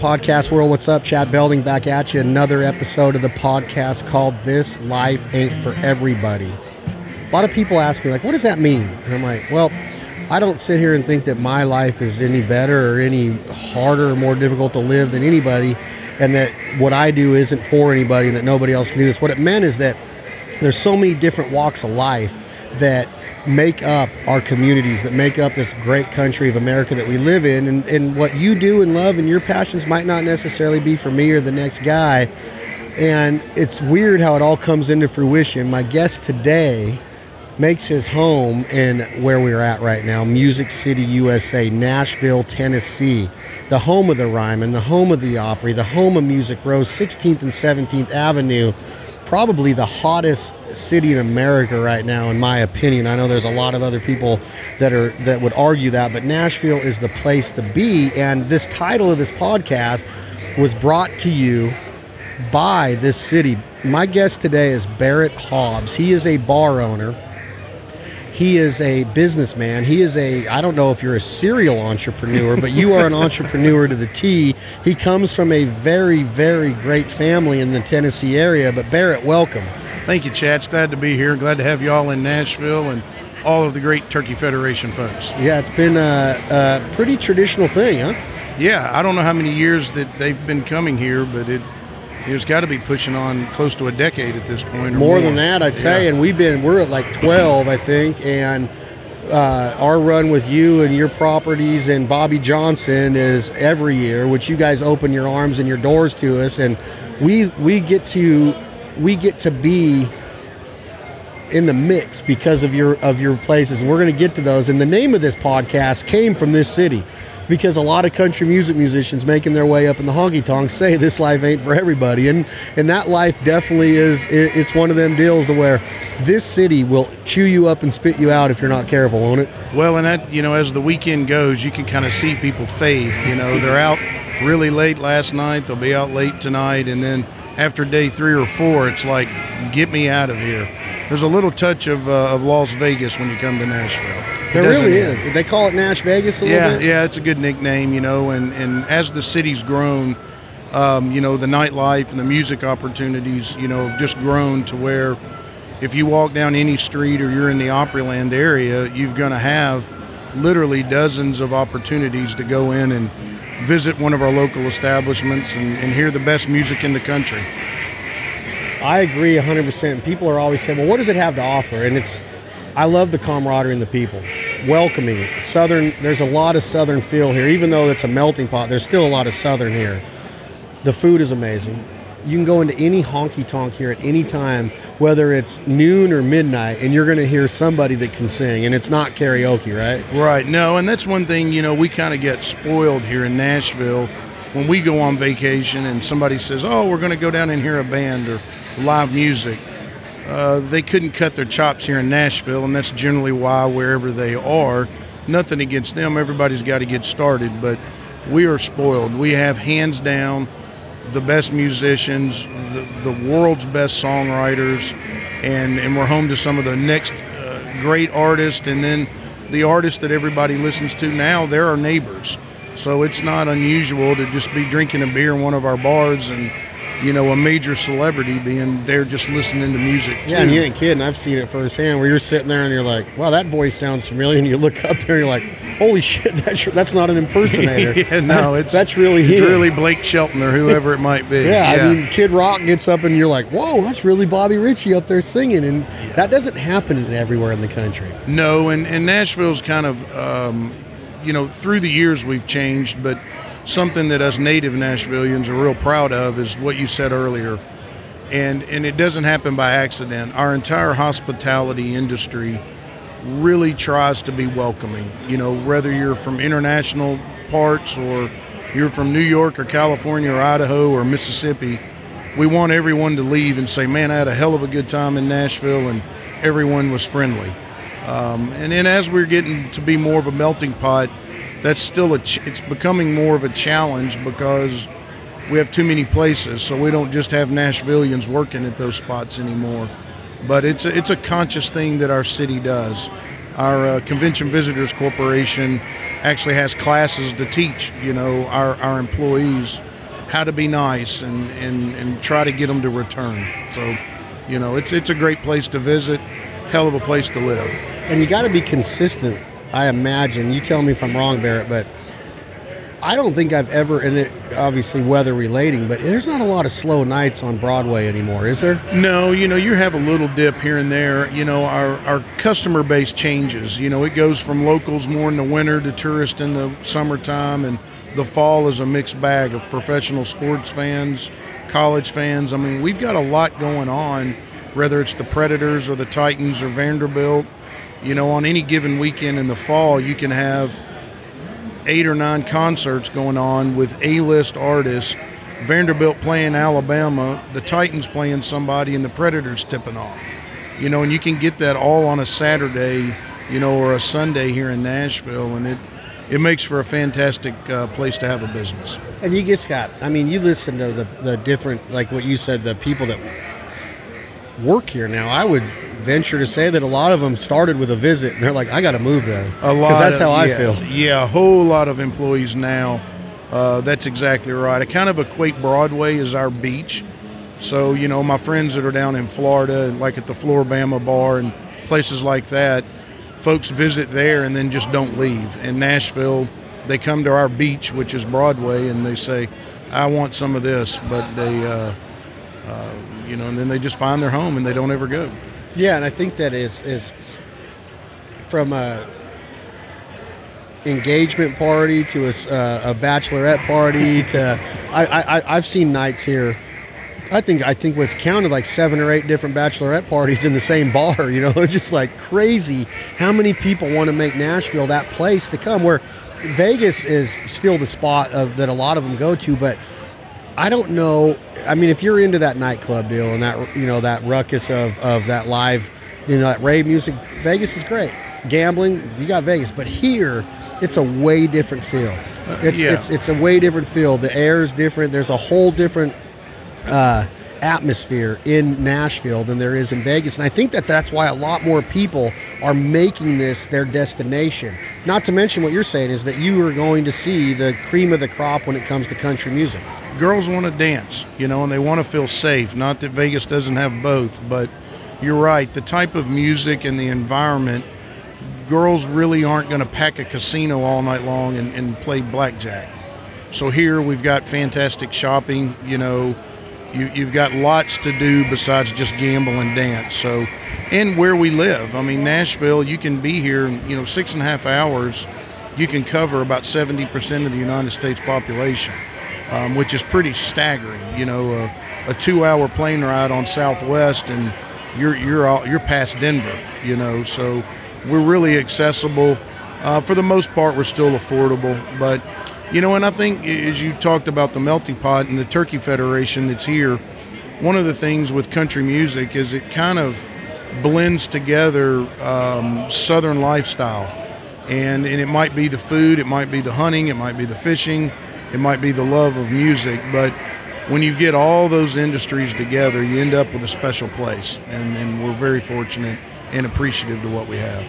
podcast world, what's up? Chad Belding back at you. Another episode of the podcast called This Life Ain't for Everybody. A lot of people ask me, like, what does that mean? And I'm like, well, I don't sit here and think that my life is any better or any harder or more difficult to live than anybody, and that what I do isn't for anybody and that nobody else can do this. What it meant is that there's so many different walks of life that make up our communities, that make up this great country of America that we live in. And, and what you do and love and your passions might not necessarily be for me or the next guy. And it's weird how it all comes into fruition. My guest today makes his home in where we're at right now, Music City, USA, Nashville, Tennessee, the home of the Ryman, the home of the Opry, the home of Music Row, 16th and 17th Avenue probably the hottest city in America right now, in my opinion. I know there's a lot of other people that are that would argue that, but Nashville is the place to be. And this title of this podcast was brought to you by this city. My guest today is Barrett Hobbs. He is a bar owner he is a businessman. He is a, I don't know if you're a serial entrepreneur, but you are an entrepreneur to the T. He comes from a very, very great family in the Tennessee area. But Barrett, welcome. Thank you, Chad. It's glad to be here. Glad to have you all in Nashville and all of the great Turkey Federation folks. Yeah, it's been a, a pretty traditional thing, huh? Yeah, I don't know how many years that they've been coming here, but it it's got to be pushing on close to a decade at this point. More, more, than that, I'd yeah. say. And we've been we're at like twelve, I think, and. Uh, our run with you and your properties and Bobby Johnson is every year, which you guys open your arms and your doors to us, and we we get to we get to be in the mix because of your of your places. And we're going to get to those. And the name of this podcast came from this city because a lot of country music musicians making their way up in the honky tonk say this life ain't for everybody, and and that life definitely is. It's one of them deals to where this city will chew you up and spit you out if you're not careful, won't it? Well, and that you know, as the weekend goes, you can kind of see people fade. You know, they're out really late last night. They'll be out late tonight, and then after day three or four, it's like, get me out of here. There's a little touch of, uh, of Las Vegas when you come to Nashville. There really is. They call it Nash Vegas a yeah, little bit. Yeah, it's a good nickname, you know. And and as the city's grown, um, you know, the nightlife and the music opportunities, you know, have just grown to where if you walk down any street or you're in the Opryland area, you're going to have literally dozens of opportunities to go in and visit one of our local establishments and, and hear the best music in the country. I agree 100%. People are always saying, well, what does it have to offer? And it's I love the camaraderie and the people. Welcoming. Southern, there's a lot of Southern feel here. Even though it's a melting pot, there's still a lot of Southern here. The food is amazing. You can go into any honky tonk here at any time, whether it's noon or midnight, and you're going to hear somebody that can sing. And it's not karaoke, right? Right. No, and that's one thing, you know, we kind of get spoiled here in Nashville when we go on vacation and somebody says, oh, we're going to go down and hear a band or live music uh, they couldn't cut their chops here in Nashville, and that's generally why wherever they are, nothing against them. Everybody's got to get started, but we are spoiled. We have hands down the best musicians, the, the world's best songwriters, and, and we're home to some of the next uh, great artists, and then the artists that everybody listens to now, they're our neighbors. So it's not unusual to just be drinking a beer in one of our bars and you know, a major celebrity being there just listening to music. Too. Yeah, and you ain't kidding. I've seen it firsthand where you're sitting there and you're like, wow, that voice sounds familiar. And you look up there and you're like, holy shit, that's, that's not an impersonator. yeah, no, it's that's really it's really Blake Shelton or whoever it might be. yeah, yeah, I mean, Kid Rock gets up and you're like, whoa, that's really Bobby Ritchie up there singing. And yeah. that doesn't happen everywhere in the country. No, and, and Nashville's kind of, um, you know, through the years we've changed, but – something that us native Nashvillians are real proud of is what you said earlier. And, and it doesn't happen by accident. Our entire hospitality industry really tries to be welcoming. You know, whether you're from international parts or you're from New York or California or Idaho or Mississippi, we want everyone to leave and say, man, I had a hell of a good time in Nashville and everyone was friendly. Um, and then as we're getting to be more of a melting pot, that's still a ch- it's becoming more of a challenge because we have too many places so we don't just have nashvillians working at those spots anymore but it's a, it's a conscious thing that our city does our uh, convention visitors corporation actually has classes to teach you know our, our employees how to be nice and, and, and try to get them to return. So, you know, it's it's a great place to visit, hell of a place to live. And you got to be consistent. I imagine. You tell me if I'm wrong, Barrett, but I don't think I've ever, and it obviously weather relating, but there's not a lot of slow nights on Broadway anymore, is there? No, you know, you have a little dip here and there. You know, our, our customer base changes. You know, it goes from locals more in the winter to tourists in the summertime, and the fall is a mixed bag of professional sports fans, college fans. I mean, we've got a lot going on, whether it's the Predators or the Titans or Vanderbilt. You know, on any given weekend in the fall, you can have eight or nine concerts going on with A-list artists. Vanderbilt playing Alabama, the Titans playing somebody, and the Predators tipping off. You know, and you can get that all on a Saturday, you know, or a Sunday here in Nashville, and it it makes for a fantastic uh, place to have a business. And you get Scott. I mean, you listen to the the different, like what you said, the people that work here now. I would venture to say that a lot of them started with a visit they're like, I got to move there. A lot. Because that's of- how I yeah, feel. Yeah, a whole lot of employees now. Uh, that's exactly right. I kind of equate Broadway as our beach. So you know, my friends that are down in Florida, like at the Floribama Bar and places like that, folks visit there and then just don't leave. In Nashville, they come to our beach, which is Broadway, and they say, "I want some of this," but they. Uh, uh, you know, and then they just find their home and they don't ever go. Yeah, and I think that is is from a engagement party to a, uh, a bachelorette party to I, I I- I've seen nights here. I think I think we've counted like seven or eight different bachelorette parties in the same bar. You know, it's just like crazy how many people want to make Nashville that place to come. Where Vegas is still the spot of that a lot of them go to, but I don't know. I mean, if you're into that nightclub deal and that you know that ruckus of, of that live, you know that rave music, Vegas is great. Gambling, you got Vegas, but here it's a way different feel. It's yeah. it's it's a way different feel. The air is different. There's a whole different uh, atmosphere in Nashville than there is in Vegas, and I think that that's why a lot more people are making this their destination. Not to mention what you're saying is that you are going to see the cream of the crop when it comes to country music. Girls want to dance, you know, and they want to feel safe. Not that Vegas doesn't have both, but you're right. The type of music and the environment, girls really aren't going to pack a casino all night long and, and play blackjack. So here we've got fantastic shopping, you know, you, you've got lots to do besides just gamble and dance. So, and where we live, I mean, Nashville, you can be here, you know, six and a half hours, you can cover about 70% of the United States population um, which is pretty staggering. You know, a, two-hour plane ride on Southwest, and you're you're all, you're past Denver. You know, so we're really accessible. Uh, for the most part, we're still affordable, but you know, and I think as you talked about the melting pot and the Turkey Federation that's here, one of the things with country music is it kind of blends together um, Southern lifestyle and and it might be the food, it might be the hunting, it might be the fishing, it might be the love of music, but when you get all those industries together, you end up with a special place, and, and we're very fortunate and appreciative to what we have.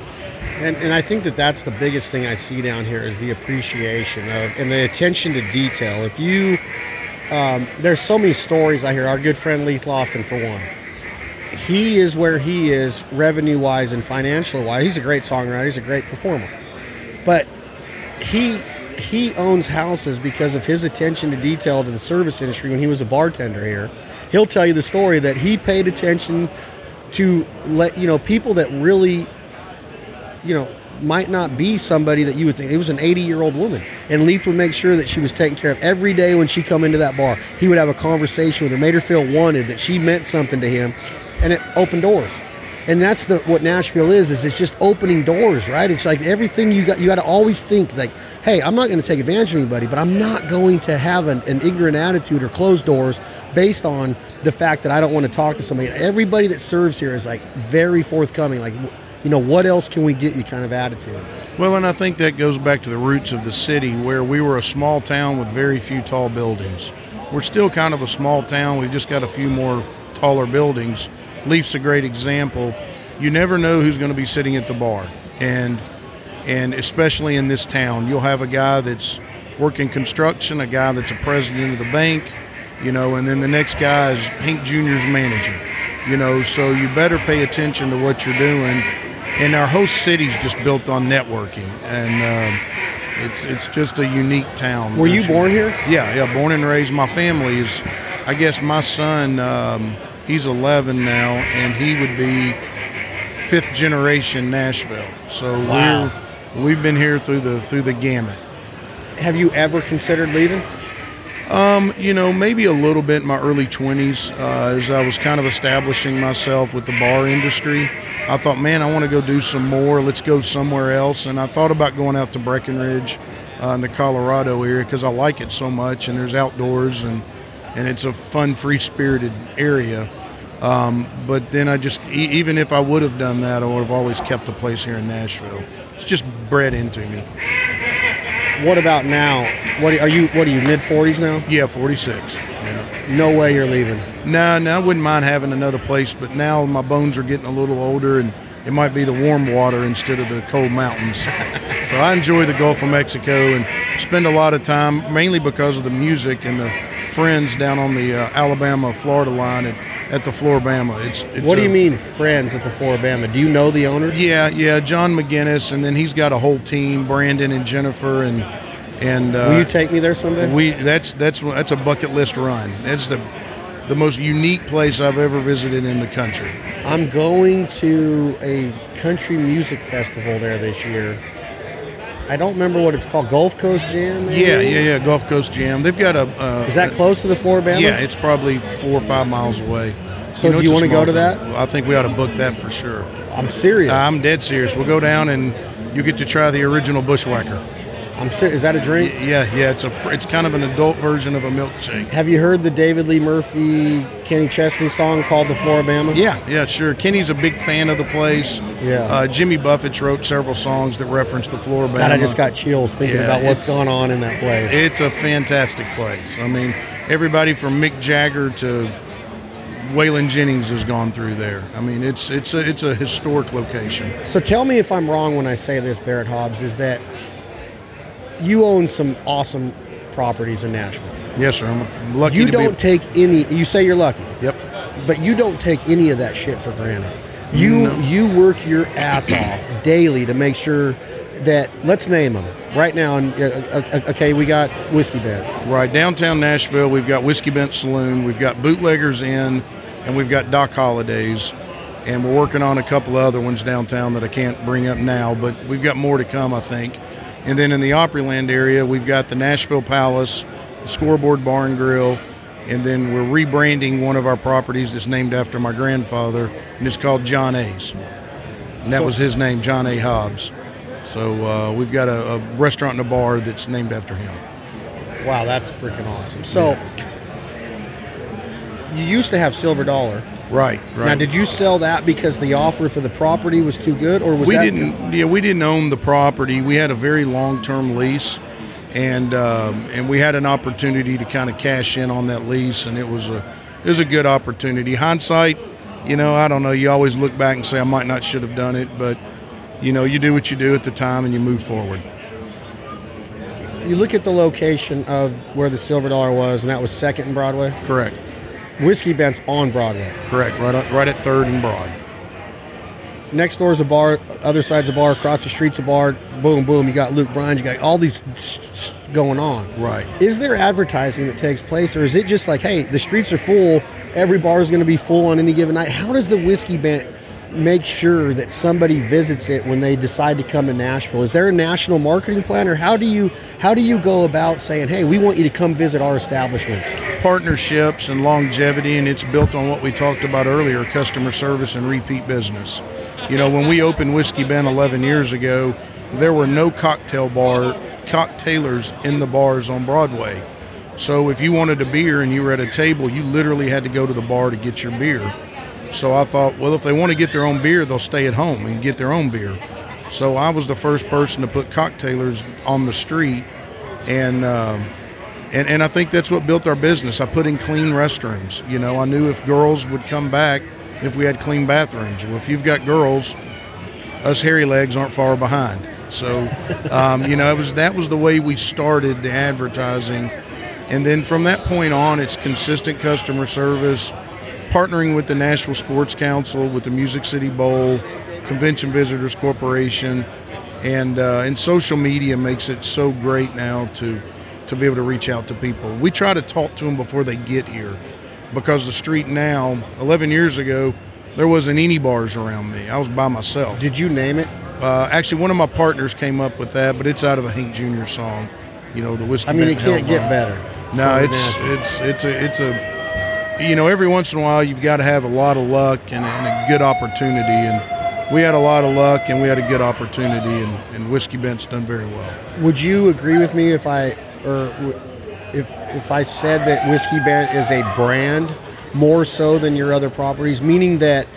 And, and I think that that's the biggest thing I see down here is the appreciation of and the attention to detail. If you, um, there's so many stories I hear. Our good friend Leith Lofton, for one, he is where he is revenue wise and financially wise. He's a great songwriter. He's a great performer, but he he owns houses because of his attention to detail to the service industry when he was a bartender here. He'll tell you the story that he paid attention to let you know people that really you know, might not be somebody that you would think. It was an 80 year old woman, and Leith would make sure that she was taken care of every day when she come into that bar. He would have a conversation with her, made her feel wanted, that she meant something to him, and it opened doors. And that's the what Nashville is. Is it's just opening doors, right? It's like everything you got. You got to always think like, hey, I'm not going to take advantage of anybody, but I'm not going to have an, an ignorant attitude or close doors based on the fact that I don't want to talk to somebody. Everybody that serves here is like very forthcoming. Like, you know, what else can we get you kind of attitude. Well, and I think that goes back to the roots of the city where we were a small town with very few tall buildings. We're still kind of a small town. We've just got a few more taller buildings. Leaf's a great example. You never know who's going to be sitting at the bar. And and especially in this town, you'll have a guy that's working construction, a guy that's a president of the bank, you know, and then the next guy is Hank Jr.'s manager, you know. So you better pay attention to what you're doing. And our whole city's just built on networking, and uh, it's it's just a unique town. Were you born here? yeah, yeah, born and raised. My family is, I guess, my son. Um, he's 11 now, and he would be fifth generation Nashville. So Wow. we're we've been here through the through the gamut. Have you ever considered leaving? Um, you know, maybe a little bit in my early 20s uh, as I was kind of establishing myself with the bar industry. I thought, man, I want to go do some more. Let's go somewhere else. And I thought about going out to Breckenridge uh, in the Colorado area because I like it so much and there's outdoors and, and it's a fun, free spirited area. Um, but then I just, e- even if I would have done that, I would have always kept the place here in Nashville. It's just bred into me. What about now? What are you? What are you? Mid forties now? Yeah, 46. Yeah. No way you're leaving. No, no, I wouldn't mind having another place, but now my bones are getting a little older, and it might be the warm water instead of the cold mountains. so I enjoy the Gulf of Mexico and spend a lot of time, mainly because of the music and the friends down on the uh, Alabama-Florida line at, at the Floribama. It's, it's What do a- you mean, friends at the Floribama? Do you know the owners? Yeah, yeah, John McInnis, and then he's got a whole team, Brandon and Jennifer, and and uh, Will you take me there someday? we that's that's that's a bucket list run. That's the the most unique place I've ever visited in the country. I'm going to a country music festival there this year. I don't remember what it's called. Gulf Coast Jam. maybe? Yeah, yeah, yeah. Gulf Coast Jam. They've got a. Uh, Is that close to the Floribama? Yeah, it's probably four or five miles away. So do you wanna go to that? I think we ought to book that for sure. I'm serious. I'm dead serious. We'll go down and you get to try the original bushwhacker. I'm serious. Is that a drink? Yeah, yeah. It's a. It's kind of an adult version of a milkshake. Have you heard the David Lee Murphy, Kenny Chesney song called "The Floribama"? Yeah, yeah, sure. Kenny's a big fan of the place. Yeah. Uh, Jimmy Buffett wrote several songs that reference the Floribama. God, I just got chills thinking Yeah, about what's going on in that place. It's a fantastic place. I mean, everybody from Mick Jagger to Waylon Jennings has gone through there. I mean, it's it's a it's a historic location. So tell me if I'm wrong when I say this, Barrett Hobbs, is that you own some awesome properties in Nashville. Yes, sir. I'm lucky You don't be. take any. You say you're lucky, Yep. but you don't take any of that shit for granted. You No. you work your ass off daily to make sure that let's name them right now. And uh, uh, uh, okay, we got Whiskey Bent. Right downtown Nashville, we've got Whiskey Bent Saloon, we've got Bootleggers Inn, and we've got Doc Holliday's, and we're working on a couple of other ones downtown that I can't bring up now, but we've got more to come, I think. And then in the Opryland area, we've got the Nashville Palace, the Scoreboard Bar and Grill, and then we're rebranding one of our properties that's named after my grandfather, and it's called John A's. And that So- was his name, John A. Hobbs. So uh, we've got a, a restaurant and a bar that's named after him. Wow, that's freaking awesome. So you used to have Silver Dollar. Right, right. Now, did you sell that because the offer for the property was too good, or was we that didn't yeah we didn't own the property. We had a very long-term lease and um, and we had an opportunity to kind of cash in on that lease and it was a it was a good opportunity. Hindsight you know i don't know. You always look back and say i might not should have done it but you know you do what you do at the time and you move forward. You look at the location of where the Silver Dollar was, and that was Second and Broadway. correct Whiskey Bent's on Broadway. correct right on- right at third and broad Next door is a bar. Other side's a bar. Across the street's a bar. Boom, boom. You got Luke Bryan. You got all these going on. right Is there advertising that takes place, or is it just like, hey, the streets are full, every bar is going to be full on any given night? How does the Whiskey Bent make sure that somebody visits it when they decide to come to Nashville? Is there a national marketing plan, or how do you how do you go about saying, hey, we want you to come visit our establishments? partnerships and longevity, and it's built on what we talked about earlier customer service and repeat business. You know, when we opened Whiskey Bent 11 years ago, there were no cocktail bar cocktailers in the bars on Broadway. So if you wanted a beer and you were at a table, you literally had to go to the bar to get your beer. So I thought, well, if they want to get their own beer, they'll stay at home and get their own beer. So I was the first person to put cocktailers on the street, and um, and and I think that's what built our business. I put in clean restrooms. You know, I knew if girls would come back if we had clean bathrooms. Well, if you've got girls, us hairy legs aren't far behind. So, um, you know, it was that was the way we started the advertising, and then from that point on, it's consistent customer service, partnering with the Nashville Sports Council, with the Music City Bowl, Convention Visitors Corporation, and uh, and social media makes it so great now to to be able to reach out to people. We try to talk to them before they get here, because the street now, 11 years ago, there wasn't any bars around me. I was by myself. Did you name it? Uh, actually, one of my partners came up with that, but it's out of a Hank Jr. song. You know, the whiskey. I mean, it can't get better. No, for it's it's it's a it's a you know every once in a while you've got to have a lot of luck and, and a good opportunity, and we had a lot of luck and we had a good opportunity, and, and whiskey bent's done very well. Would you agree with me if I or if if I said that Whiskey Bent is a brand more so than your other properties? Meaning that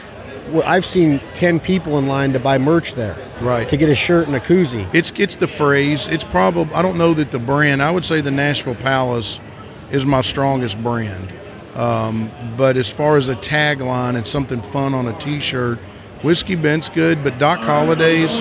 I've seen ten people in line to buy merch there, Right. To get a shirt and a koozie. It's it's the phrase. It's probably I don't know that the brand. I would say the Nashville Palace is my strongest brand. Um, but as far as a tagline, and something fun on a T-shirt. Whiskey Bent's good, but Doc Holliday's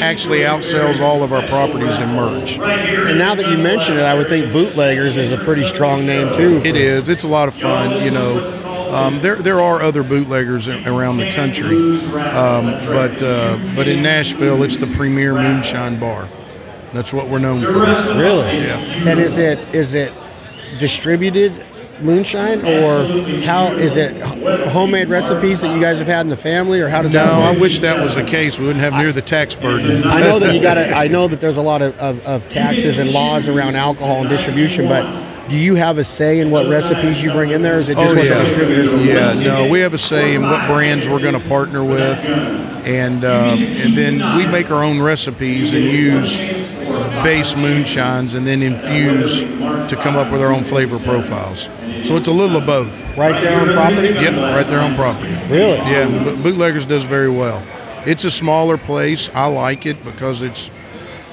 actually outsells all of our properties in merch. And now that you mention it, I would think Bootleggers is a pretty strong name too. It is. It's a lot of fun. You know, um, there there are other bootleggers around the country, um, but uh, but in Nashville, it's the premier moonshine bar. That's what we're known for. Really? Yeah. And is it is it distributed moonshine or how is it homemade recipes that you guys have had in the family or how does No, that I wish that was the case. We wouldn't have near the tax burden. I know that you got. I know that there's a lot of, of, of taxes and laws around alcohol and distribution, but do you have a say in what recipes you bring in there? Or is it just oh what yeah, the distributors? yeah. No, we have a say in what brands we're going to partner with, and um, and then we make our own recipes and use base moonshines and then infuse to come up with our own flavor profiles. So it's a little of both. Right there on property. Yep, right there on property. Really? Yeah, but Bootleggers does very well. It's a smaller place. I like it because it's,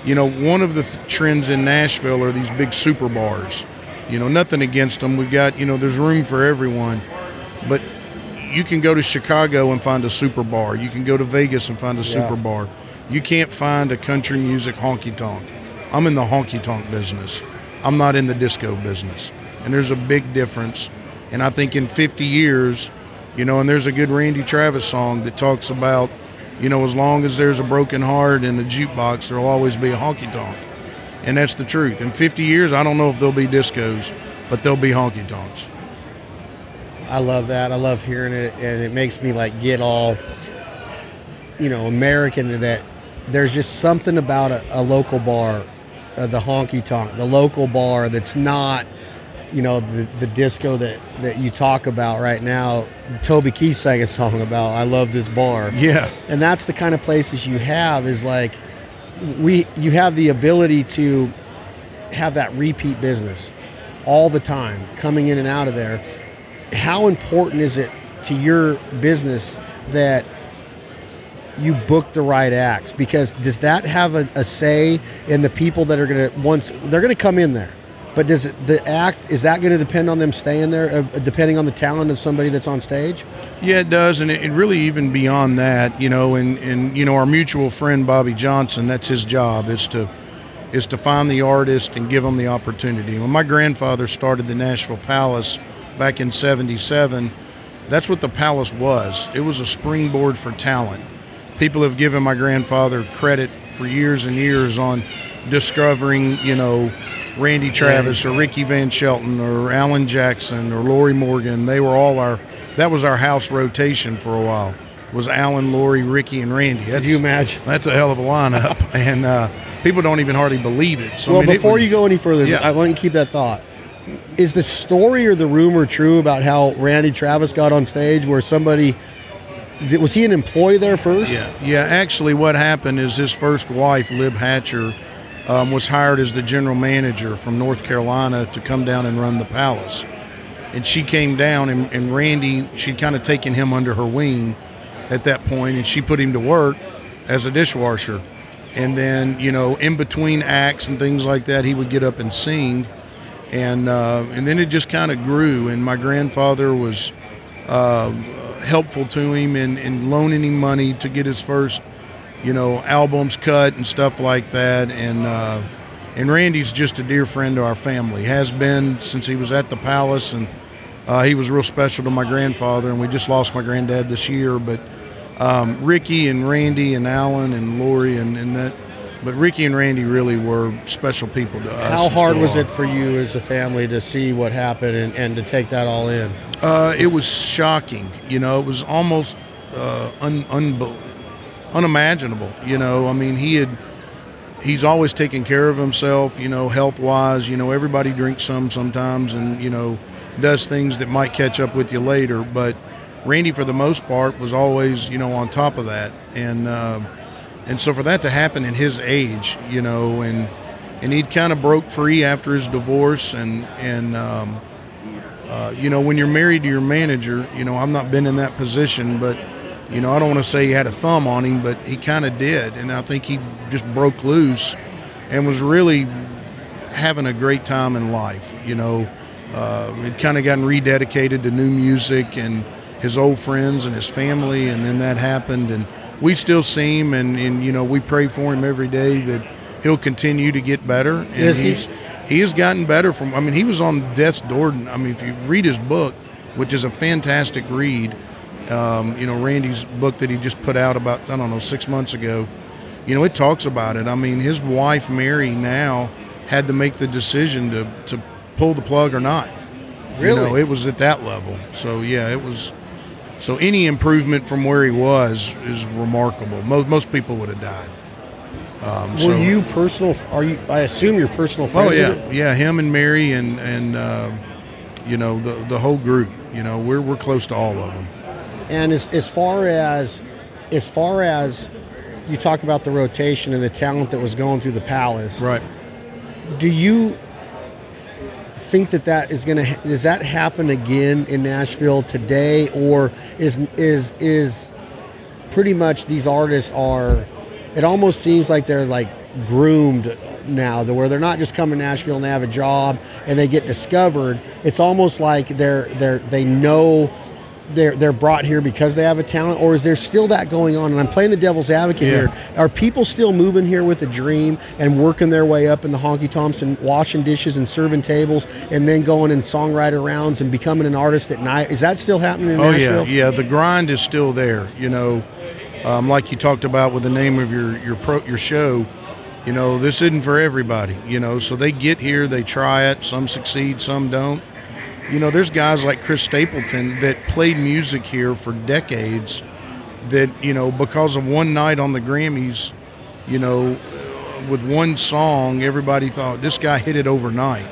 you know, one of the th- trends in Nashville are these big super bars. You know, nothing against them. We've got, you know, there's room for everyone. But you can go to Chicago and find a super bar. You can go to Vegas and find a super bar. You can't find a country music honky tonk. I'm in the honky tonk business. I'm not in the disco business. And there's a big difference. And I think in 50 years, you know, and there's a good Randy Travis song that talks about, you know, as long as there's a broken heart in a jukebox, there'll always be a honky tonk. And that's the truth. In 50 years, I don't know if there'll be discos, but there'll be honky tonks. I love that. I love hearing it, and it makes me like get all, you know, American. That there's just something about a, a local bar, uh, the honky tonk, the local bar that's not, you know, the, the disco that that you talk about right now. Toby Keith sang a song about I love this bar. Yeah. and that's the kind of places you have is like we you have the ability to have that repeat business all the time coming in and out of there how important is it to your business that you book the right acts because does that have a, a say in the people that are going to once they're going to come in there but does it, the act is that going to depend on them staying there uh, depending on the talent of somebody that's on stage Yeah, it does, and it, it really even beyond that, you know, and, and you know, our mutual friend Bobby Johnson, that's his job is to is to find the artist and give them the opportunity. When my grandfather started the Nashville Palace back in '77, that's what the Palace was. It was a springboard for talent. People have given my grandfather credit for years and years on discovering, you know, Randy Travis or Ricky Van Shelton or Alan Jackson or Lorrie Morgan. They were all our that was our house rotation for a while. Was Alan, Lorrie, Ricky, and Randy. That's, you imagine? That's a hell of a lineup, and uh, people don't even hardly believe it. So well I mean, it before was- you go any further Yeah. i want you to keep that thought is the story or the rumor true about how randy travis got on stage where somebody was he an employee there first Yeah, yeah. Actually, what happened is his first wife, Lib Hatcher, um, was hired as the general manager from North Carolina to come down and run the palace. And she came down, and, and Randy, she'd kind of taken him under her wing at that point, and she put him to work as a dishwasher. And then, you know, in between acts and things like that, he would get up and sing. And, uh, and then it just kind of grew. And my grandfather was uh, helpful to him in, in loaning him money to get his first you know, albums cut and stuff like that. And uh, and Randy's just a dear friend to our family. Has been since he was at the Palace, and uh, he was real special to my grandfather. And we just lost my granddad this year, but um, Ricky and Randy and Alan and Lorrie and, and that. But Ricky and Randy really were special people to us. How hard was are. it for you as a family to see what happened and, and to take that all in? Uh, it was shocking. You know, it was almost uh, un, unbe- unimaginable. You know, I mean, he had he's always taken care of himself. You know, health wise. You know, everybody drinks some sometimes, and you know, does things that might catch up with you later. But Randy, for the most part, was always you know on top of that, and uh, and so for that to happen in his age, you know, and and he'd kind of broke free after his divorce, and and um, uh, you know, when you're married to your manager, you know, I've not been in that position, but, you know, I don't want to say he had a thumb on him, but he kind of did. And I think he just broke loose and was really having a great time in life. You know, uh, had kind of gotten rededicated to new music and his old friends and his family, and then that happened. And we still see him, and, and you know, we pray for him every day that he'll continue to get better. And Is he? he's, he has gotten better from. I mean, he was on death's door. I mean, if you read his book, which is a fantastic read, um, you know, Randy's book that he just put out about I don't know six months ago. You know, it talks about it. I mean, his wife Mary now had to make the decision to to pull the plug or not. You Really? know, it was at that level. So yeah, it was. So any improvement from where he was is remarkable. Most most people would have died. Um, Were so- you personal? Are you? I assume you're personal Oh yeah, yeah. Him and Mary and and uh, you know the the whole group. You know we're we're close to all of them. And as as far as as far as you talk about the rotation and the talent that was going through the palace, Right. do you think that that is going to does that happen again in Nashville today, or is is is pretty much these artists are? It almost seems like they're like groomed now, where they're not just coming to Nashville and they have a job and they get discovered. It's almost like they're they're they know they're they're brought here because they have a talent, or is there still that going on? And I'm playing the devil's advocate Yeah. here. Are people still moving here with a dream and working their way up in the honky tonks and washing dishes and serving tables, and then going in songwriter rounds and becoming an artist at night? Is that still happening in Oh Nashville? yeah, yeah. The grind is still there. You know, um, like you talked about with the name of your your pro your show. You know, this isn't for everybody. You know, so they get here, they try it. Some succeed, some don't. You know, there's guys like Chris Stapleton that played music here for decades. That you know, because of one night on the Grammys, you know, with one song, everybody thought this guy hit it overnight.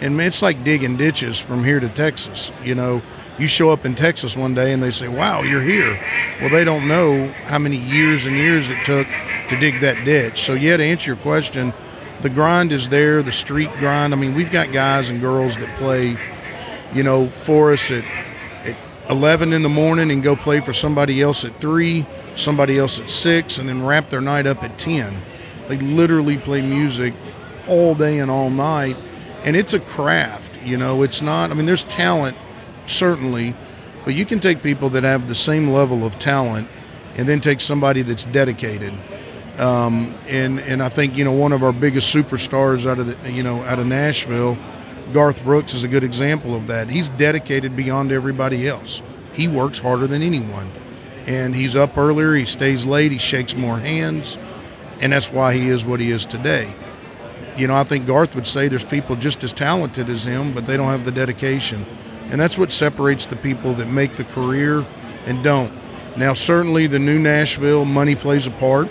And it's like digging ditches from here to Texas. You know, you show up in Texas one day and they say, "Wow, you're here." Well, they don't know how many years and years it took to dig that ditch. So, yeah, to answer your question, the grind is there. The street grind. I mean, we've got guys and girls that play, you know, for us at at 11 in the morning and go play for somebody else at 3, somebody else at 6, and then wrap their night up at 10. They literally play music all day and all night. And it's a craft, you know, it's not, I mean, there's talent, certainly, but you can take people that have the same level of talent and then take somebody that's dedicated. Um, and, and I think, you know, one of our biggest superstars out of the, you know, out of Nashville, Garth Brooks is a good example of that. He's dedicated beyond everybody else. He works harder than anyone. And he's up earlier, he stays late, he shakes more hands, and that's why he is what he is today. You know, I think Garth would say there's people just as talented as him, but they don't have the dedication. And that's what separates the people that make the career and don't. Now, certainly the new Nashville, money plays a part.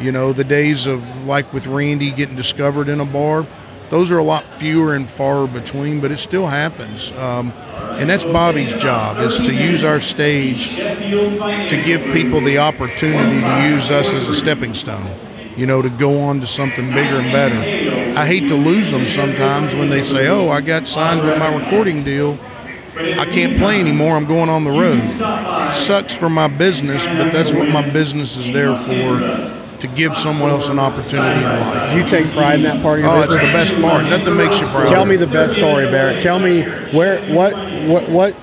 You know, the days of like with Randy getting discovered in a bar, those are a lot fewer and far between, but it still happens. Um, and that's Bobby's job is to use our stage to give people the opportunity to use us as a stepping stone. You know, to go on to something bigger and better. I hate to lose them sometimes when they say, "Oh, I got signed with my recording deal." I can't play anymore. I'm going on the road. sucks for my business, but that's what my business is there for to give someone else an opportunity in life. You take pride in that part of your Oh, it's the best part. Nothing makes you proud. Tell me the best story, Barrett. Tell me where, what, what, what,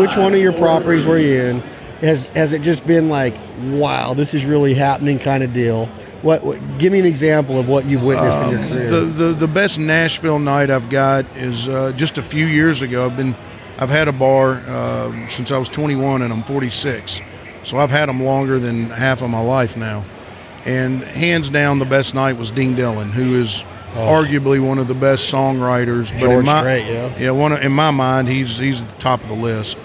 which one of your properties were you in, has has it just been like, wow, this is really happening kind of deal? What, what give me an example of what you've witnessed in your career? The, the the best Nashville night I've got is uh, just a few years ago. I've been I've had a bar uh, since I was 21 and I'm 46, so I've had them longer than half of my life now. And hands down, the best night was Dean Dillon, who is arguably one of the best songwriters. But in George my, Strait, yeah. yeah, one of, in my mind, he's he's at the top of the list.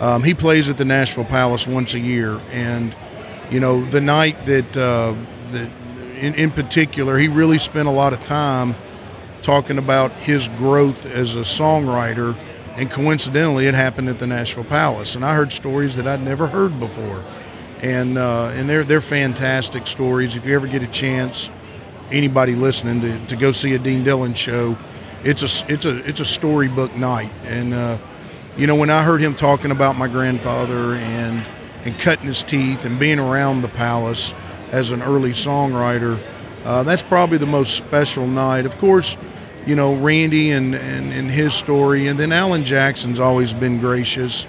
Um, he plays at the Nashville Palace once a year, and you know the night that uh, that in, in particular, he really spent a lot of time talking about his growth as a songwriter, and coincidentally, it happened at the Nashville Palace, and I heard stories that I'd never heard before, and uh, and they're they're fantastic stories. If you ever get a chance, anybody listening to, to go see a Dean Dillon show, it's a it's a it's a storybook night, and uh, you know when I heard him talking about my grandfather and and cutting his teeth and being around the palace as an early songwriter, uh, that's probably the most special night. Of course, you know Randy and, and and his story, and then Alan Jackson's always been gracious.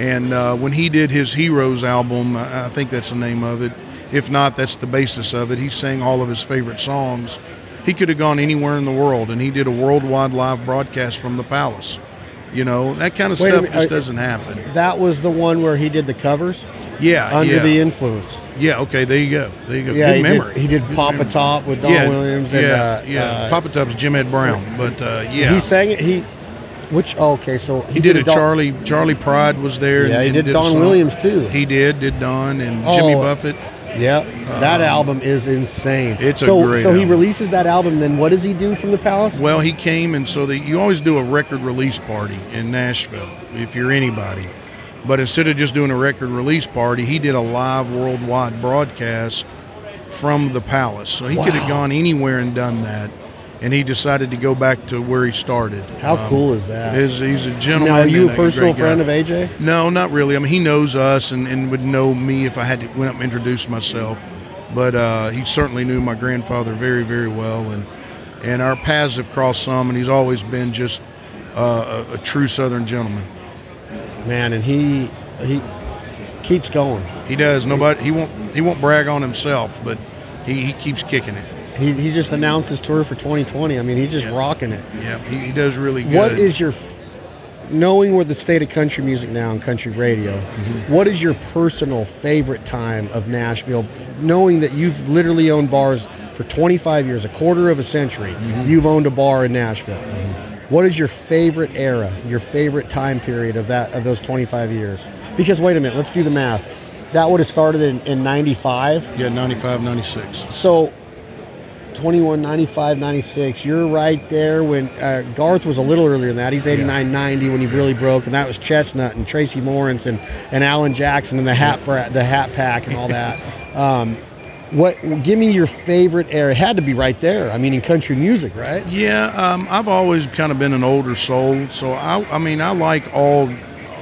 And uh, when he did his Heroes album, I think that's the name of it. If not, that's the basis of it. He sang all of his favorite songs. He could have gone anywhere in the world, and he did a worldwide live broadcast from the palace. You know that kind of Wait stuff just doesn't happen. that was the one where he did the covers Yeah, under yeah. the influence. yeah. Okay, there you go. There you go. Yeah, Good he memory. did. He did Good Papa memory. Top with Don yeah, Williams. And, yeah, uh, yeah. uh, Pop a Top's Jim Ed Brown, but uh, yeah, He sang it. He, which oh, okay, so He did a Don- Charlie. Charley Pride was there. Yeah, and, he did a Don. Williams, too. He did. Did Don and oh, Jimmy Oh, Buffett. Yep, uh, that album is insane. It's a so great so he releases that album. Then what does he do from the Palace? Well, he came, and so that you always do a record release party in Nashville if you're anybody. But instead of just doing a record release party, he did a live worldwide broadcast from the palace. So he could have gone anywhere and done that, and he decided to go back to where he started. How Um, cool is that? He's, he's a gentleman. now, are you a personal guy. friend of AJ? No, not really. I mean, he knows us and, and would know me if I had to went up and introduce myself. But uh, he certainly knew my grandfather very, very well, and and our paths have crossed some. And he's always been just uh, a, a true Southern gentleman. Man, and he he keeps going. He does. Nobody. He won't. He won't brag on himself, but he, he keeps kicking it. He, he just announced his tour for 2020. I mean, he's just Yeah. rocking it. Yeah, he, he does really good. What is your knowing where the state of country music now and country radio? Mm-hmm. what is your personal favorite time of Nashville? Knowing that you've literally owned bars for 25 years, a quarter of a century, Mm-hmm. you've owned a bar in Nashville. What is your favorite era? Your favorite time period of that of those 25 years? Because wait a minute, let's do the math. That would have started in, in 95. Yeah, 95, 96. So 21, 95, 96. You're right there when uh, Garth was a little earlier than that. He's 89, 90 when he really broke, and that was Chesnutt and Tracy Lawrence and, and Alan Jackson and the Hat the Hat Pack and all that. um, what? Give me your favorite era. It had to be right there. I mean, in country music, right? Yeah, um, I've always kind of been an older soul, so I, I mean, I like all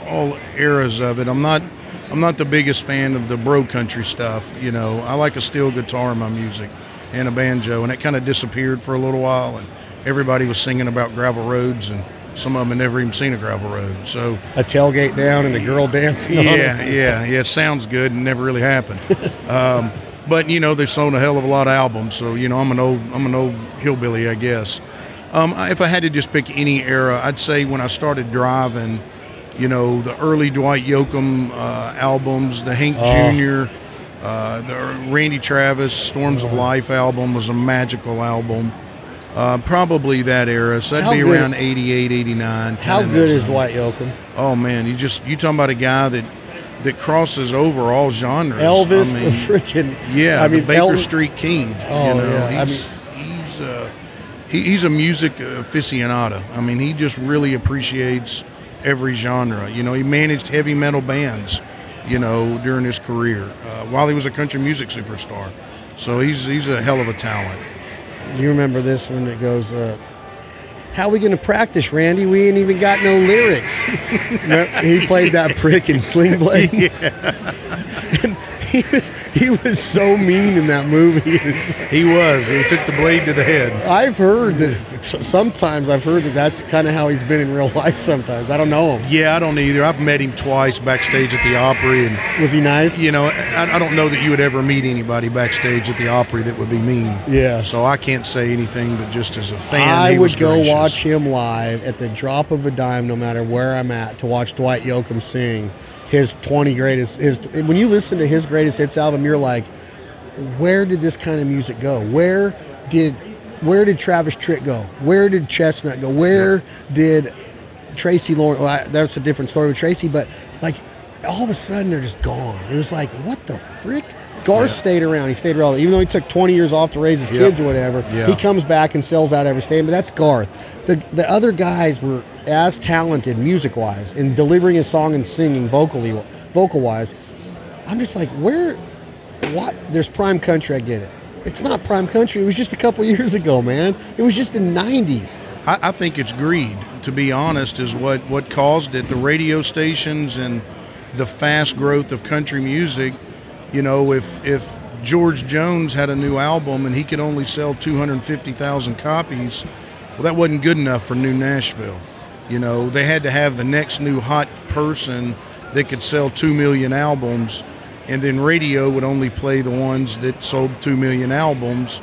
all eras of it. I'm not I'm not the biggest fan of the bro country stuff. You know, I like a steel guitar in my music and a banjo, and it kind of disappeared for a little while, and everybody was singing about gravel roads, and some of them had never even seen a gravel road. So A tailgate down and a girl dancing. yeah, yeah, yeah. It sounds good and never really happened. um, but you know, they sold a hell of a lot of albums, so you know, I'm an old, I'm an old hillbilly, I guess. Um, if I had to just pick any era, I'd say when I started driving, you know, the early Dwight Yoakam uh, albums, the Hank Oh. Jr., uh, the Randy Travis Storms of Life album was a magical album. Uh, probably that era, so that'd How be good- around 88, 89. How good is. Dwight Yoakam? Oh man, you just you talking about a guy that that crosses over all genres. Elvis, I the mean, freaking yeah, I mean, the Baker Street King. Oh, you know, yeah, I he's he's uh, he, he's a music aficionado. I mean, he just really appreciates every genre. You know, he managed heavy metal bands. You know, during his career, uh, while he was a country music superstar. So he's he's a hell of a talent. You remember this one that goes, uh, "How are we going to practice, Randy? We ain't even got no lyrics." He played that prick in Sling Blade. And he was he was so mean in that movie. He was. He took the blade to the head. I've heard that sometimes I've heard that that's kind of how he's been in real life. Sometimes I don't know him. Yeah, I don't either. I've met him twice backstage at the Opry, and Was he nice? you know, I, I don't know that you would ever meet anybody backstage at the Opry that would be mean. Yeah. So I can't say anything, but just as a fan, I would go gracious. watch him live at the drop of a dime, no matter where I'm at, to watch Dwight Yoakam sing his 20 greatest. His when you listen to his greatest hits album, you're like, where did this kind of music go? Where did where did Travis Tritt go? Where did Chesnutt go? Where did Tracy Lawrence? Well, I, that's a different story with Tracy, but like all of a sudden they're just gone. It was like, what the frick? Garth stayed around. He stayed relevant, even though he took 20 years off to raise his Yep. kids or whatever. Yeah. He comes back and sells out every stadium. But that's Garth. The the other guys were as talented music wise in delivering a song and singing vocally, vocal wise. I'm just like, where? What? There's prime country. I get it. It's not prime country. It was just a couple years ago, man. It was just the '90s. I, I think it's greed, to be honest, is what, what caused it. The radio stations and the fast growth of country music. You know, if if George Jones had a new album and he could only sell 250,000 copies, well, that wasn't good enough for New Nashville. You know, they had to have the next new hot person that could sell 2 million albums, and then radio would only play the ones that sold 2 million albums.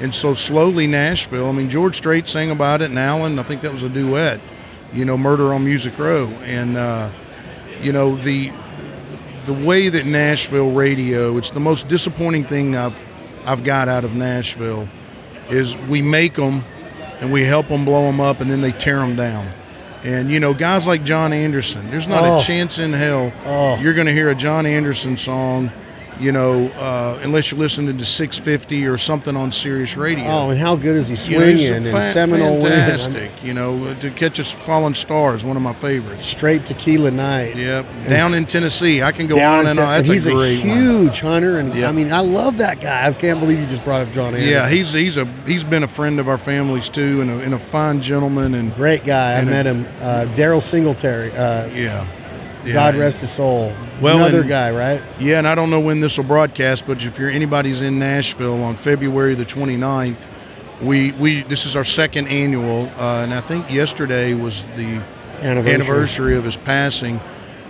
And so slowly, Nashville. I mean, George Strait sang about it, and Alan. I think that was a duet. You know, "Murder on Music Row," and uh, you know the the way that Nashville radio. It's the most disappointing thing I've I've got out of Nashville is we make them and we help them blow them up, and then they tear them down. And you know, guys like John Anderson, there's not Oh. a chance in hell Oh. you're going to hear a John Anderson song. You know, uh, unless you're listening to 650 or something on Sirius Radio. Oh, and how good is he You know, swinging and fa- Seminole fantastic. You know, uh, to catch us falling stars, one of my favorites. Straight tequila night. Yep, down in Tennessee, I can go on and on. That's he's a great one. huge hunter, and Yep. I mean, I love that guy. I can't believe you just brought up John Anderson. Yeah, he's he's a he's been a friend of our families too, and a, and a fine gentleman. And great guy. I And a- met him. Uh, Daryl Singletary. Uh, yeah, yeah. God rest his soul. Well, Another and- guy, right? Yeah, and I don't know when this will broadcast, but if you're anybody's in Nashville on February the 29th, we we this is our second annual, uh, and I think yesterday was the Anniversary. anniversary of his passing.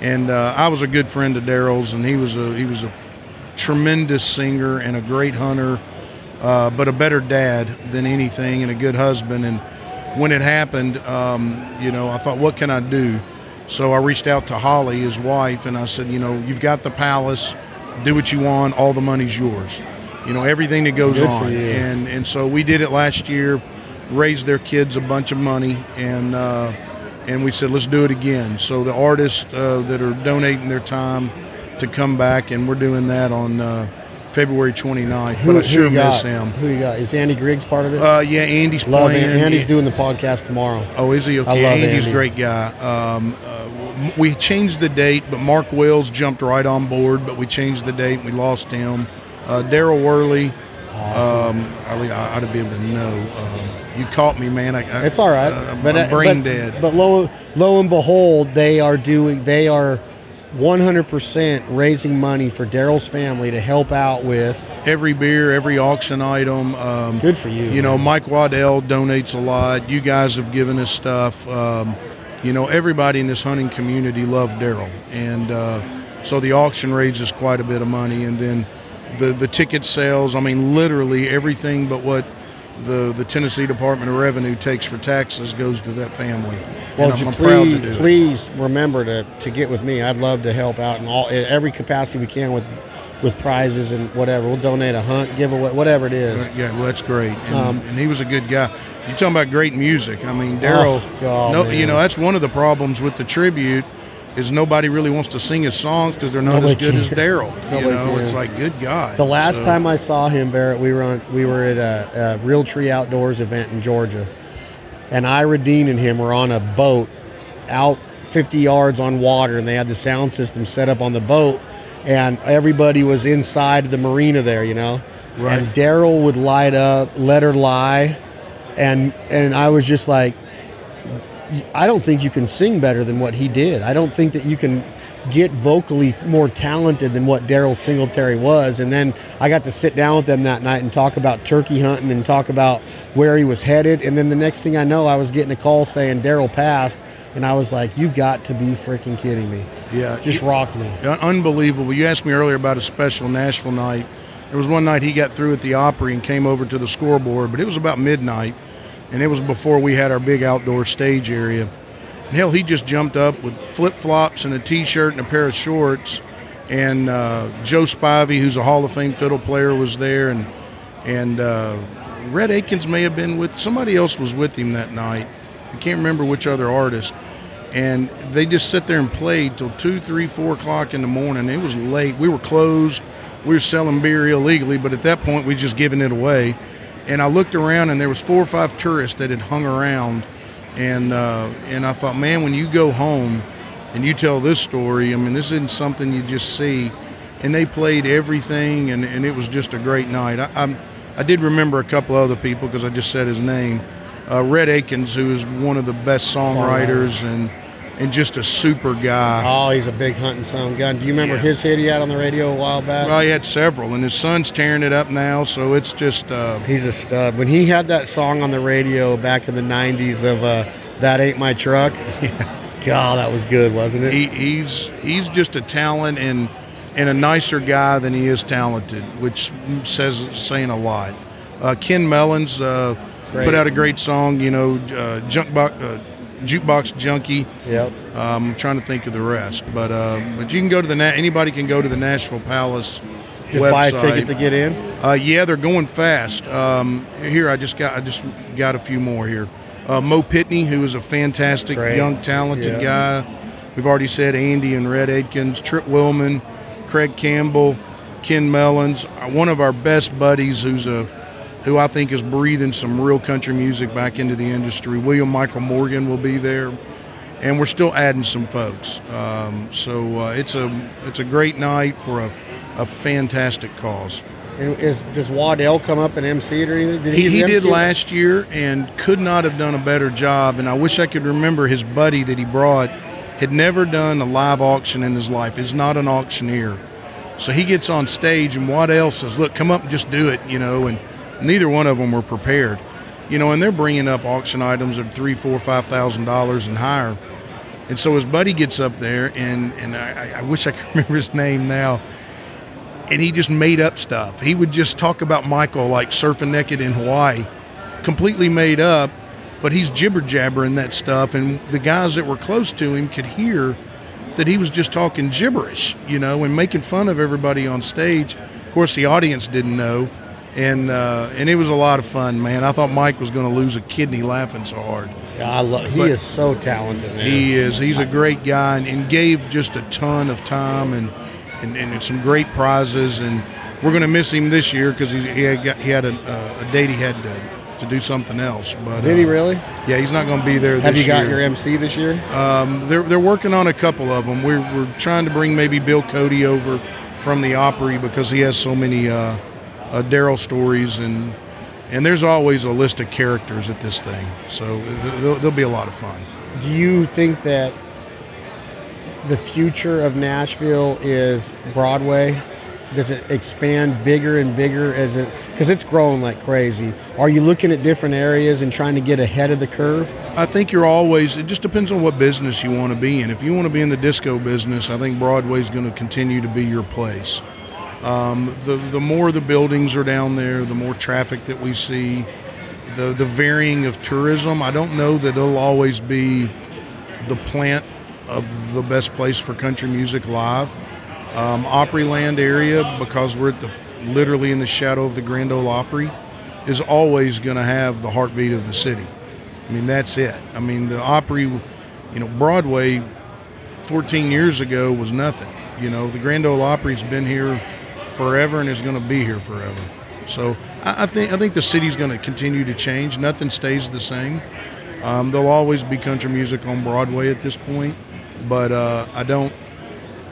And uh, I was a good friend of Daryl's, and he was a he was a tremendous singer and a great hunter, uh, but a better dad than anything, and a good husband. And when it happened, um, you know, I thought, what can I do? So I reached out to Holly, his wife, and I said, you know, you've got the palace, do what you want, all the money's yours. You know, everything that goes Good on. And and so we did it last year, raised their kids a bunch of money, and uh, and we said let's do it again. So the artists uh, that are donating their time to come back, and we're doing that on uh, February 29th. Who, but I sure you got? miss him. Who you got? Is Andy Griggs part of it? Uh, yeah, Andy's love playing. Andy. Andy's doing the podcast tomorrow. Oh, is he okay? I love Andy's Andy. a great guy. Um, uh, we changed the date, but Mark Wills jumped right on board. But we changed the date, and we lost him. Uh, Darryl Worley. Um, I, I ought to be able to know. Um, you caught me, man. I, I, It's all right, uh, but I'm uh, brain but, dead. But lo, lo and behold, they are doing. They are 100% raising money for Daryl's family to help out with. every beer, every auction item. Um, Good for you, You know, Mike Waddell donates a lot. You guys have given us stuff. Um, you know, everybody in this hunting community loved Daryl, and uh, so the auction raises quite a bit of money, and then the the ticket sales. I mean, literally everything but what. The, the Tennessee Department of Revenue takes for taxes goes to that family. Well, I'm, ju- I'm proud to please, it. please remember to, to get with me. I'd love to help out in all in every capacity we can with with prizes and whatever. We'll donate a hunt, giveaway, whatever it is. Yeah, well, that's great. And, Um, and he was a good guy. You're talking about great music. I mean, Daryl. Oh, God, no, man. you know that's one of the problems with the tribute is nobody really wants to sing his songs because they're not Nobody as good as. Daryl. You know, it's like good God. The last So- time I saw him, Barrett, we were on we were at a, a Realtree Outdoors event in Georgia, and Ira Dean and him were on a boat out 50 yards on water, and they had the sound system set up on the boat, and everybody was inside the marina there, you know. Right. And Daryl would light up, let her lie, and and I was just like, I don't think you can sing better than what he did. I don't think that you can get vocally more talented than what Daryl Singletary was. And then I got to sit down with them that night and talk about turkey hunting and talk about where he was headed. And then the next thing I know, I was getting a call saying Daryl passed. And I was like, you've got to be freaking kidding me. Yeah. Just rocked me. Unbelievable. You asked me earlier about a special Nashville night. There was one night he got through at the Opry and came over to the scoreboard, but it was about midnight, and it was before we had our big outdoor stage area. And hell, he just jumped up with flip flops and a t shirt and a pair of shorts. And uh, Joe Spivey, who's a Hall of Fame fiddle player, was there, and and uh, Rhett Akins may have been with somebody else was with him that night. I can't remember which other artist. And they just sit there and played till two, three, four o'clock in the morning. It was late. We were closed. We were selling beer illegally, but at that point we just giving it away. And I looked around, and there was four or five tourists that had hung around, and uh, and I thought, man, when you go home and you tell this story, I mean, this isn't something you just see. And they played everything, and, and it was just a great night. I, I'm, I did remember a couple other people because I just said his name. Uh, Rhett Akins, who is one of the best songwriters and and just a super guy. Oh, he's a big hunting song gun. Do you remember Yeah. his hit he had on the radio a while back? Well, he had several, and his son's tearing it up now. So it's just uh, He's a stud. When he had that song on the radio back in the '90s of uh, "That Ain't My Truck," yeah. God, that was good, wasn't it? he, he's he's just a talent and and a nicer guy than he is talented, which says saying a lot. Uh, Ken Mellons uh, put out a great song, you know, uh, Junkbox, uh, Jukebox Junkie. yep. Um, I'm trying to think of the rest, but uh, but you can go to the Na- anybody can go to the Nashville Palace. Just website. buy a ticket to get in. Uh, yeah, they're going fast. Um, here, I just got I just got a few more here. Uh, Mo Pitney, who is a fantastic Great. young talented Yeah. guy. We've already said Andy and Rhett Akins, Trent Willmon, Craig Campbell, Ken Mellons, uh, one of our best buddies, who's a who I think is breathing some real country music back into the industry. William Michael Morgan will be there, and we're still adding some folks. Um, so uh, it's a it's a great night for a, a fantastic cause. And is does Waddell come up and MC it or anything? Did He, he MC did last year and could not have done a better job. And I wish I could remember his buddy that he brought had never done a live auction in his life. Is not an auctioneer, so he gets on stage and Waddell says, "Look, come up and just do it," you know. And neither one of them were prepared, you know. And they're bringing up auction items of three, four, five thousand dollars and higher. And so his buddy gets up there, and and I, I wish I could remember his name now and he just made up stuff. He would just talk about Michael like surfing naked in Hawaii, completely made up, but he's jibber jabbering that stuff, and the guys that were close to him could hear that he was just talking gibberish, you know, and making fun of everybody on stage. Of course, the audience didn't know, and uh, and it was a lot of fun, man. I thought Mike was going to lose a kidney laughing so hard. Yeah, I love. He But- is so talented, man. He is. He's a great guy and, and gave just a ton of time and, and, and some great prizes. And we're going to miss him this year because he had got, he had a, uh, a date he had to, to do something else. But Did he uh, really? Yeah, he's not going to be there. Have you got year. your MC this year? Um, they're they're working on a couple of them. We're we're trying to bring maybe Bill Cody over from the Opry because he has so many uh, uh, Daryl stories and. And there's always a list of characters at this thing, so th- there'll, be a lot of fun. Do you think that the future of Nashville is Broadway? Does it expand bigger and bigger as it because it's growing like crazy? Are you looking at different areas and trying to get ahead of the curve? I think you're always. It just depends on what business you want to be in. If you want to be in the disco business, I think Broadway's going to continue to be your place. Um, the the more the buildings are down there, the more traffic that we see, the the varying of tourism. I don't know that it'll always be the plant of the best place for country music live. Um, Opryland area, because we're at the literally in the shadow of the Grand Ole Opry, is always going to have the heartbeat of the city. I mean, that's it. I mean, the Opry, you know, Broadway 14 years ago was nothing. You know, the Grand Ole Opry's been here forever and is going to be here forever. So I, I think I think the city's going to continue to change. Nothing stays the same. Um, there'll always be country music on Broadway at this point, but uh, I don't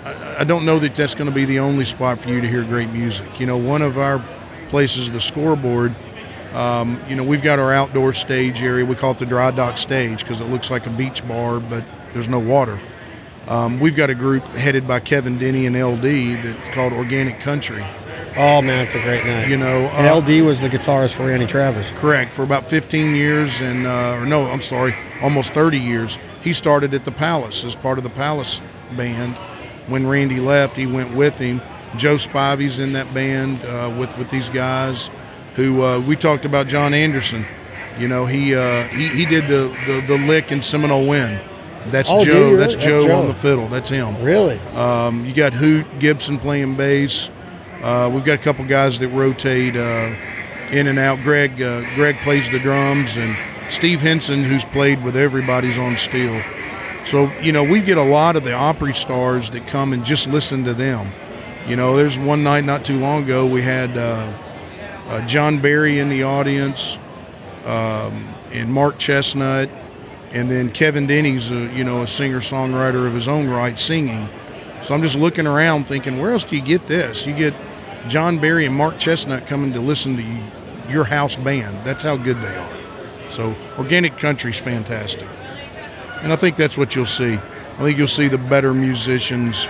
I, I don't know that that's going to be the only spot for you to hear great music. You know, one of our places, the Scoreboard, Um, you know, we've got our outdoor stage area. We call it the dry dock stage because it looks like a beach bar, but there's no water. Um, we've got a group headed by Kevin Denny and LD that's called Organic Country. Oh man, it's a great night. You know, uh, LD was the guitarist for Randy Travis. Correct. For about 15 years, and uh, or no, I'm sorry, almost 30 years. He started at the Palace as part of the Palace band. When Randy left, he went with him. Joe Spivey's in that band uh, with with these guys. Who uh, we talked about John Anderson. You know, he uh, he, he did the, the the lick in Seminole Wind. That's Oh, Joe. That's really? Joe, That's Joe. on the fiddle. That's him. Really? Um, you got Hoot Gibson playing bass. Uh, we've got a couple guys that rotate uh, in and out. Greg uh, Greg plays the drums, and Steve Hinson, who's played with everybody's on steel. So you know we get a lot of the Opry stars that come and just listen to them. You know, there's one night not too long ago we had uh, uh, John Berry in the audience, um, and Mark Chesnutt, and then Kevin Denny's a, you know a singer songwriter of his own right singing. So I'm just looking around thinking, where else do you get this? You get John Berry and Mark Chesnutt coming to listen to you, your house band. That's how good they are. So organic country's fantastic, and I think that's what you'll see. I think you'll see the better musicians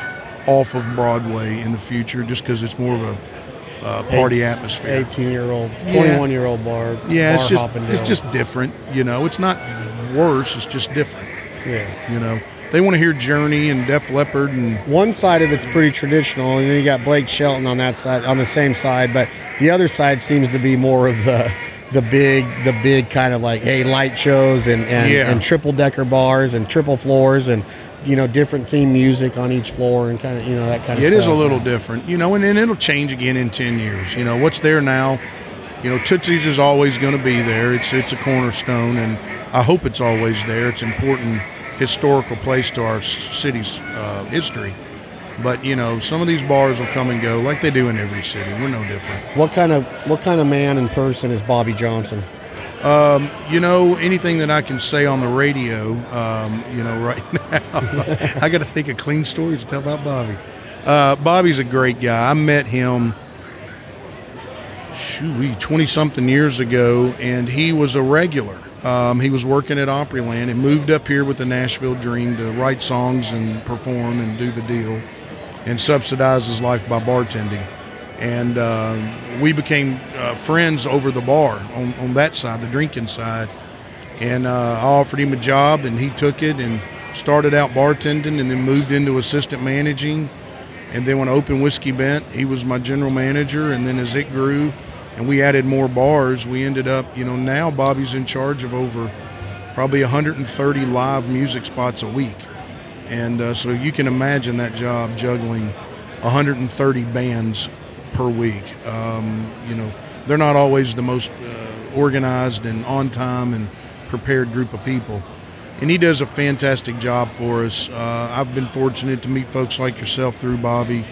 off of Broadway in the future, just because it's more of a uh, party atmosphere. 18 year old, 21 year old bar. Yeah, bar it's just it's just different. You know, it's not worse. It's just different. yeah. You know, they want to hear Journey and Def Leppard and One side of it's pretty traditional, and then you got Blake Shelton on that side, on the same side. But the other side seems to be more of the the big, the big kind of like hey light shows and and, Yeah. and triple decker bars and triple floors and you know different theme music on each floor and kind of you know that kind of. it stuff. is a little different. You know, and then it'll change again in ten years. You know, what's there now? You know, Tootsie's is always going to be there. It's it's a cornerstone, and I hope it's always there. It's an important historical place to our city's uh, history. But you know, some of these bars will come and go like they do in every city. We're no different. What kind of what kind of man and person is Bobby Johnson? You know, anything that I can say on the radio, um, you know, right now, I got to think of clean stories to tell about Bobby. Uh, Bobby's a great guy. I met him, shoo, 20 something years ago, and he was a regular. Um, he was working at Opryland and moved up here with the Nashville Dream to write songs and perform and do the deal and subsidize his life by bartending. And uh, we became uh, friends over the bar on, on that side, the drinking side. And uh, I offered him a job, and he took it and started out bartending and then moved into assistant managing. And then when I opened Whiskey Bent, he was my general manager. And then as it grew and we added more bars, we ended up, you know, now Bobby's in charge of over probably 130 live music spots a week. And uh, so you can imagine that job juggling 130 bands per week. Um, you know, they're not always the most uh, organized and on time and prepared group of people. And he does a fantastic job for us. Uh, I've been fortunate to meet folks like yourself through Bobby.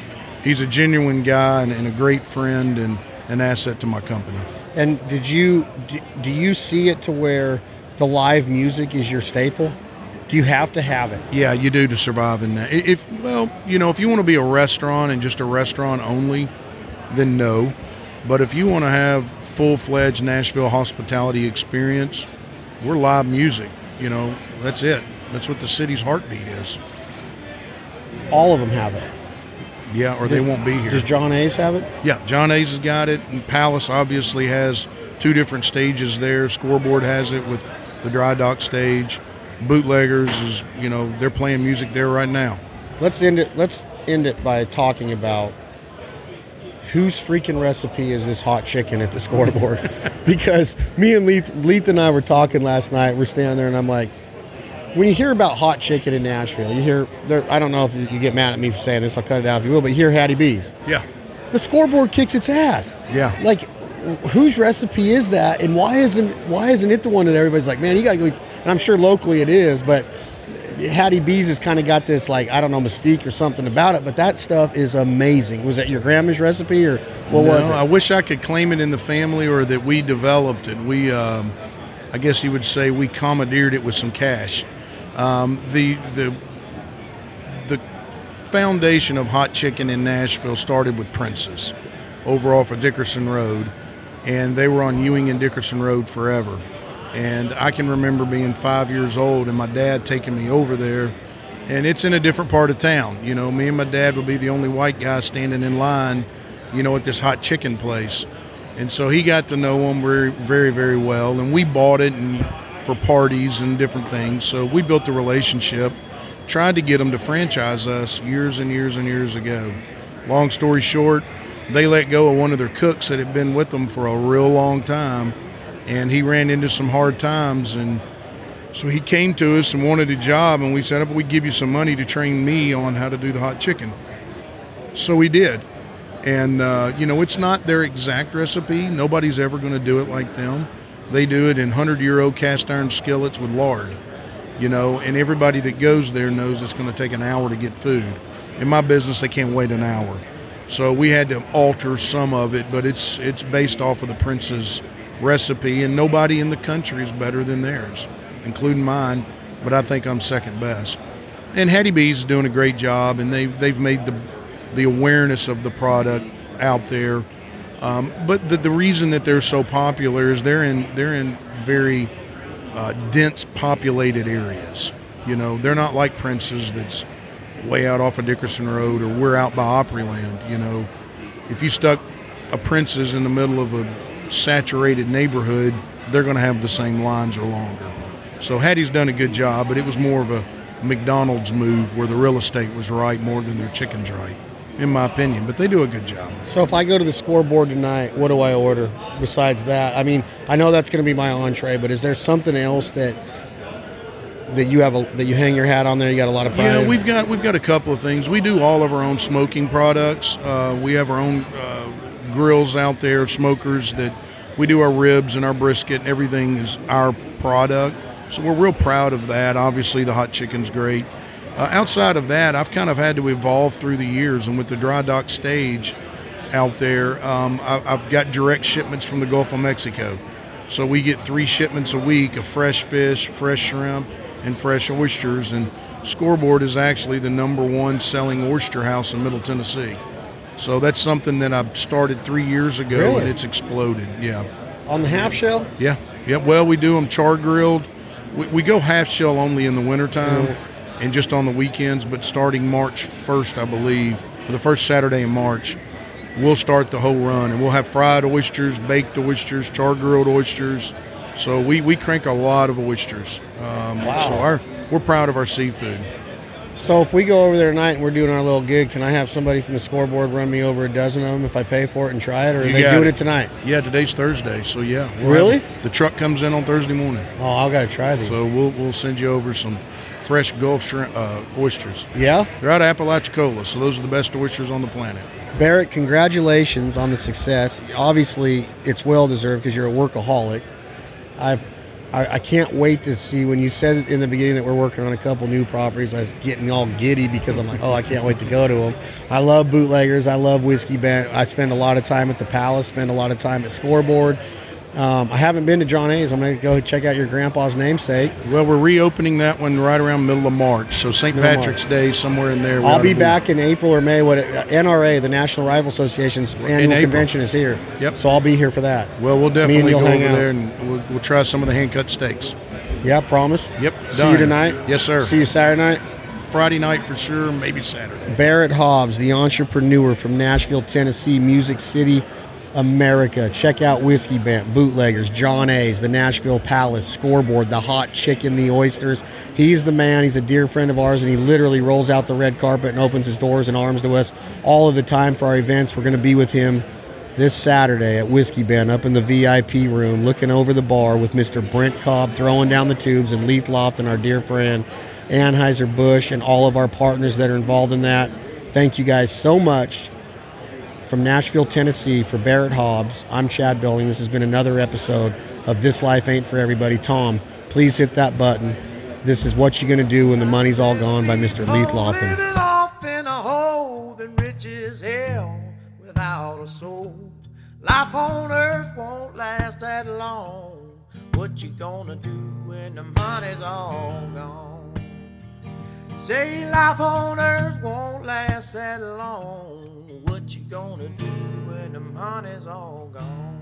He's a genuine guy and, and a great friend and an asset to my company. And did you do, do you see it to where the live music is your staple? Do you have to have it? Yeah, you do to survive in that. If well, you know, if you want to be a restaurant and just a restaurant only, then no. But if you want to have full-fledged Nashville hospitality experience, we're live music. You know, that's it. That's what the city's heartbeat is. All of them have it. Yeah, or they won't be here. Does John A's have it? Yeah, John A's has got it, and Palace obviously has two different stages there. Scoreboard has it with the dry dock stage. Bootleggers is, you know, they're playing music there right now. Let's end it. Let's end it by talking about whose freaking recipe is this hot chicken at the scoreboard? because me and Leith, Leith and I were talking last night. We're standing there, and I'm like, when you hear about hot chicken in Nashville, you hear there. I don't know if you get mad at me for saying this. I'll cut it out if you will. But you hear Hattie B's. Yeah, The scoreboard kicks its ass. Yeah. Like, whose recipe is that, and why isn't why isn't it the one that everybody's like, man, you got to go? eat-" And I'm sure locally it is, but Hattie B's has kind of got this like I don't know mystique or something about it. But that stuff is amazing. Was that your grandma's recipe or what was it? I wish I could claim it in the family or that we developed it. We, um, I guess you would say, we commandeered it with some cash. Um, the the the foundation of hot chicken in Nashville started with Prince's over off of Dickerson Road, and they were on Ewing and Dickerson Road forever. And I can remember being five years old and my dad taking me over there. And it's in a different part of town. You know, me and my dad would be the only white guy standing in line, you know, at this hot chicken place. And so he got to know them very, very, very well. And we bought it and for parties and different things. So we built a relationship, tried to get them to franchise us years and years and years ago. Long story short, they let go of one of their cooks that had been with them for a real long time, and he ran into some hard times. And so he came to us and wanted a job, and we said, "Up, we give you some money to train me on how to do the hot chicken." So we did. And, uh, you know, it's not their exact recipe. Nobody's ever going to do it like them. They do it in 100 year old cast iron skillets with lard, you know, and everybody that goes there knows it's going to take an hour to get food. In my business, they can't wait an hour. So we had to alter some of it, but it's it's based off of the Prince's recipe, and nobody in the country is better than theirs, including mine. But I think I'm second best. And Hattie B's is doing a great job, and they've they've made the the awareness of the product out there. Um, but the, the reason that they're so popular is they're in they're in very uh, dense populated areas. You know, they're not like Prince's that's way out off of Dickerson Road or we're out by Opryland. You know, if you stuck a Prince's in the middle of a saturated neighborhood, they're going to have the same lines or longer. So Hattie's done a good job, but it was more of a McDonald's move where the real estate was right more than their chicken's right in my opinion. But they do a good job. So if I go to the scoreboard tonight, what do I order besides that? I mean, I know that's going to be my entree, but is there something else that that you have a, that you hang your hat on there? You got a lot of pride. Yeah, we've got we've got a couple of things. We do all of our own smoking products. Uh, we have our own uh, grills out there, smokers that we do our ribs and our brisket and everything is our product. So we're real proud of that. Obviously, the hot chicken's great. Uh, outside of that, I've kind of had to evolve through the years, and with the dry dock stage out there, um, I, I've got direct shipments from the Gulf of Mexico. So we get three shipments a week of fresh fish, fresh shrimp, and fresh oysters. And Scoreboard is actually the number one selling oyster house in Middle Tennessee. So that's something that I started three years ago, Really? and it's exploded. Yeah. on the half shell. Yeah, yeah. Well, we do them char grilled. We, we go half shell only in the wintertime and just on the weekends. But starting March 1st, I believe, or the first Saturday in March, we'll start the whole run and we'll have fried oysters, baked oysters, char grilled oysters. So we, we crank a lot of oysters. Um, Wow. So our, we're proud of our seafood. So if we go over there tonight and we're doing our little gig, can I have somebody from the scoreboard run me over a dozen of them if I pay for it and try it, or are You they doing it. it tonight? Yeah, today's Thursday, so yeah. we'll Really? have- the truck comes in on Thursday morning, Oh, I've got to try these. so we'll we'll send you over some fresh Gulf shrimp uh, oysters. yeah, They're out of Apalachicola, so those are the best oysters on the planet. Barrett, congratulations on the success. Obviously, it's well deserved because you're a workaholic. I, I, I can't wait to see when you said in the beginning that we're working on a couple new properties. I was getting all giddy because I'm like, oh, I can't wait to go to them. I love bootleggers. I love whiskey bent. I spend a lot of time at the Palace. Spend a lot of time at Scoreboard. Um, I haven't been to John A's. I'm going to go check out your grandpa's namesake. Well, we're reopening that one right around middle of March, so St. Middle Patrick's Day somewhere in there. I'll be back in April or May. What uh, NRA, the National Rifle Association's annual convention, is here. Yep. So I'll be here for that. Well, we'll definitely go hang over out. there and we'll, we'll try some of the hand cut steaks. Yeah, promise. Yep. See you tonight. Yes, sir. See you Saturday night. Friday night for sure, maybe Saturday. Barrett Hobbs, the entrepreneur from Nashville, Tennessee, Music City, America. Check out Whiskey Bent, Bootleggers, John A's, the Nashville Palace, Scoreboard, the Hot Chicken, the Oysters. He's the man. He's a dear friend of ours, and he literally rolls out the red carpet and opens his doors and arms to us all of the time for our events. We're going to be with him this Saturday at Whiskey Bent up in the VIP room, looking over the bar with Mr. Brent Cobb throwing down the tubes and Leith Loft and our dear friend Anheuser Busch and all of our partners that are involved in that. Thank you guys so much. From Nashville, Tennessee, for Barrett Hobbs, I'm Chad Belding. This has been another episode of This Life Ain't For Everybody. Tom, please hit that button. This is What You Gonna Do When the Money's All Gone by Mr. Leith off in a hole than rich as hell without a soul. Life on earth won't last that long. What you gonna do when the money's all gone? Say life on earth won't last that long. What you gonna do when the money's all gone?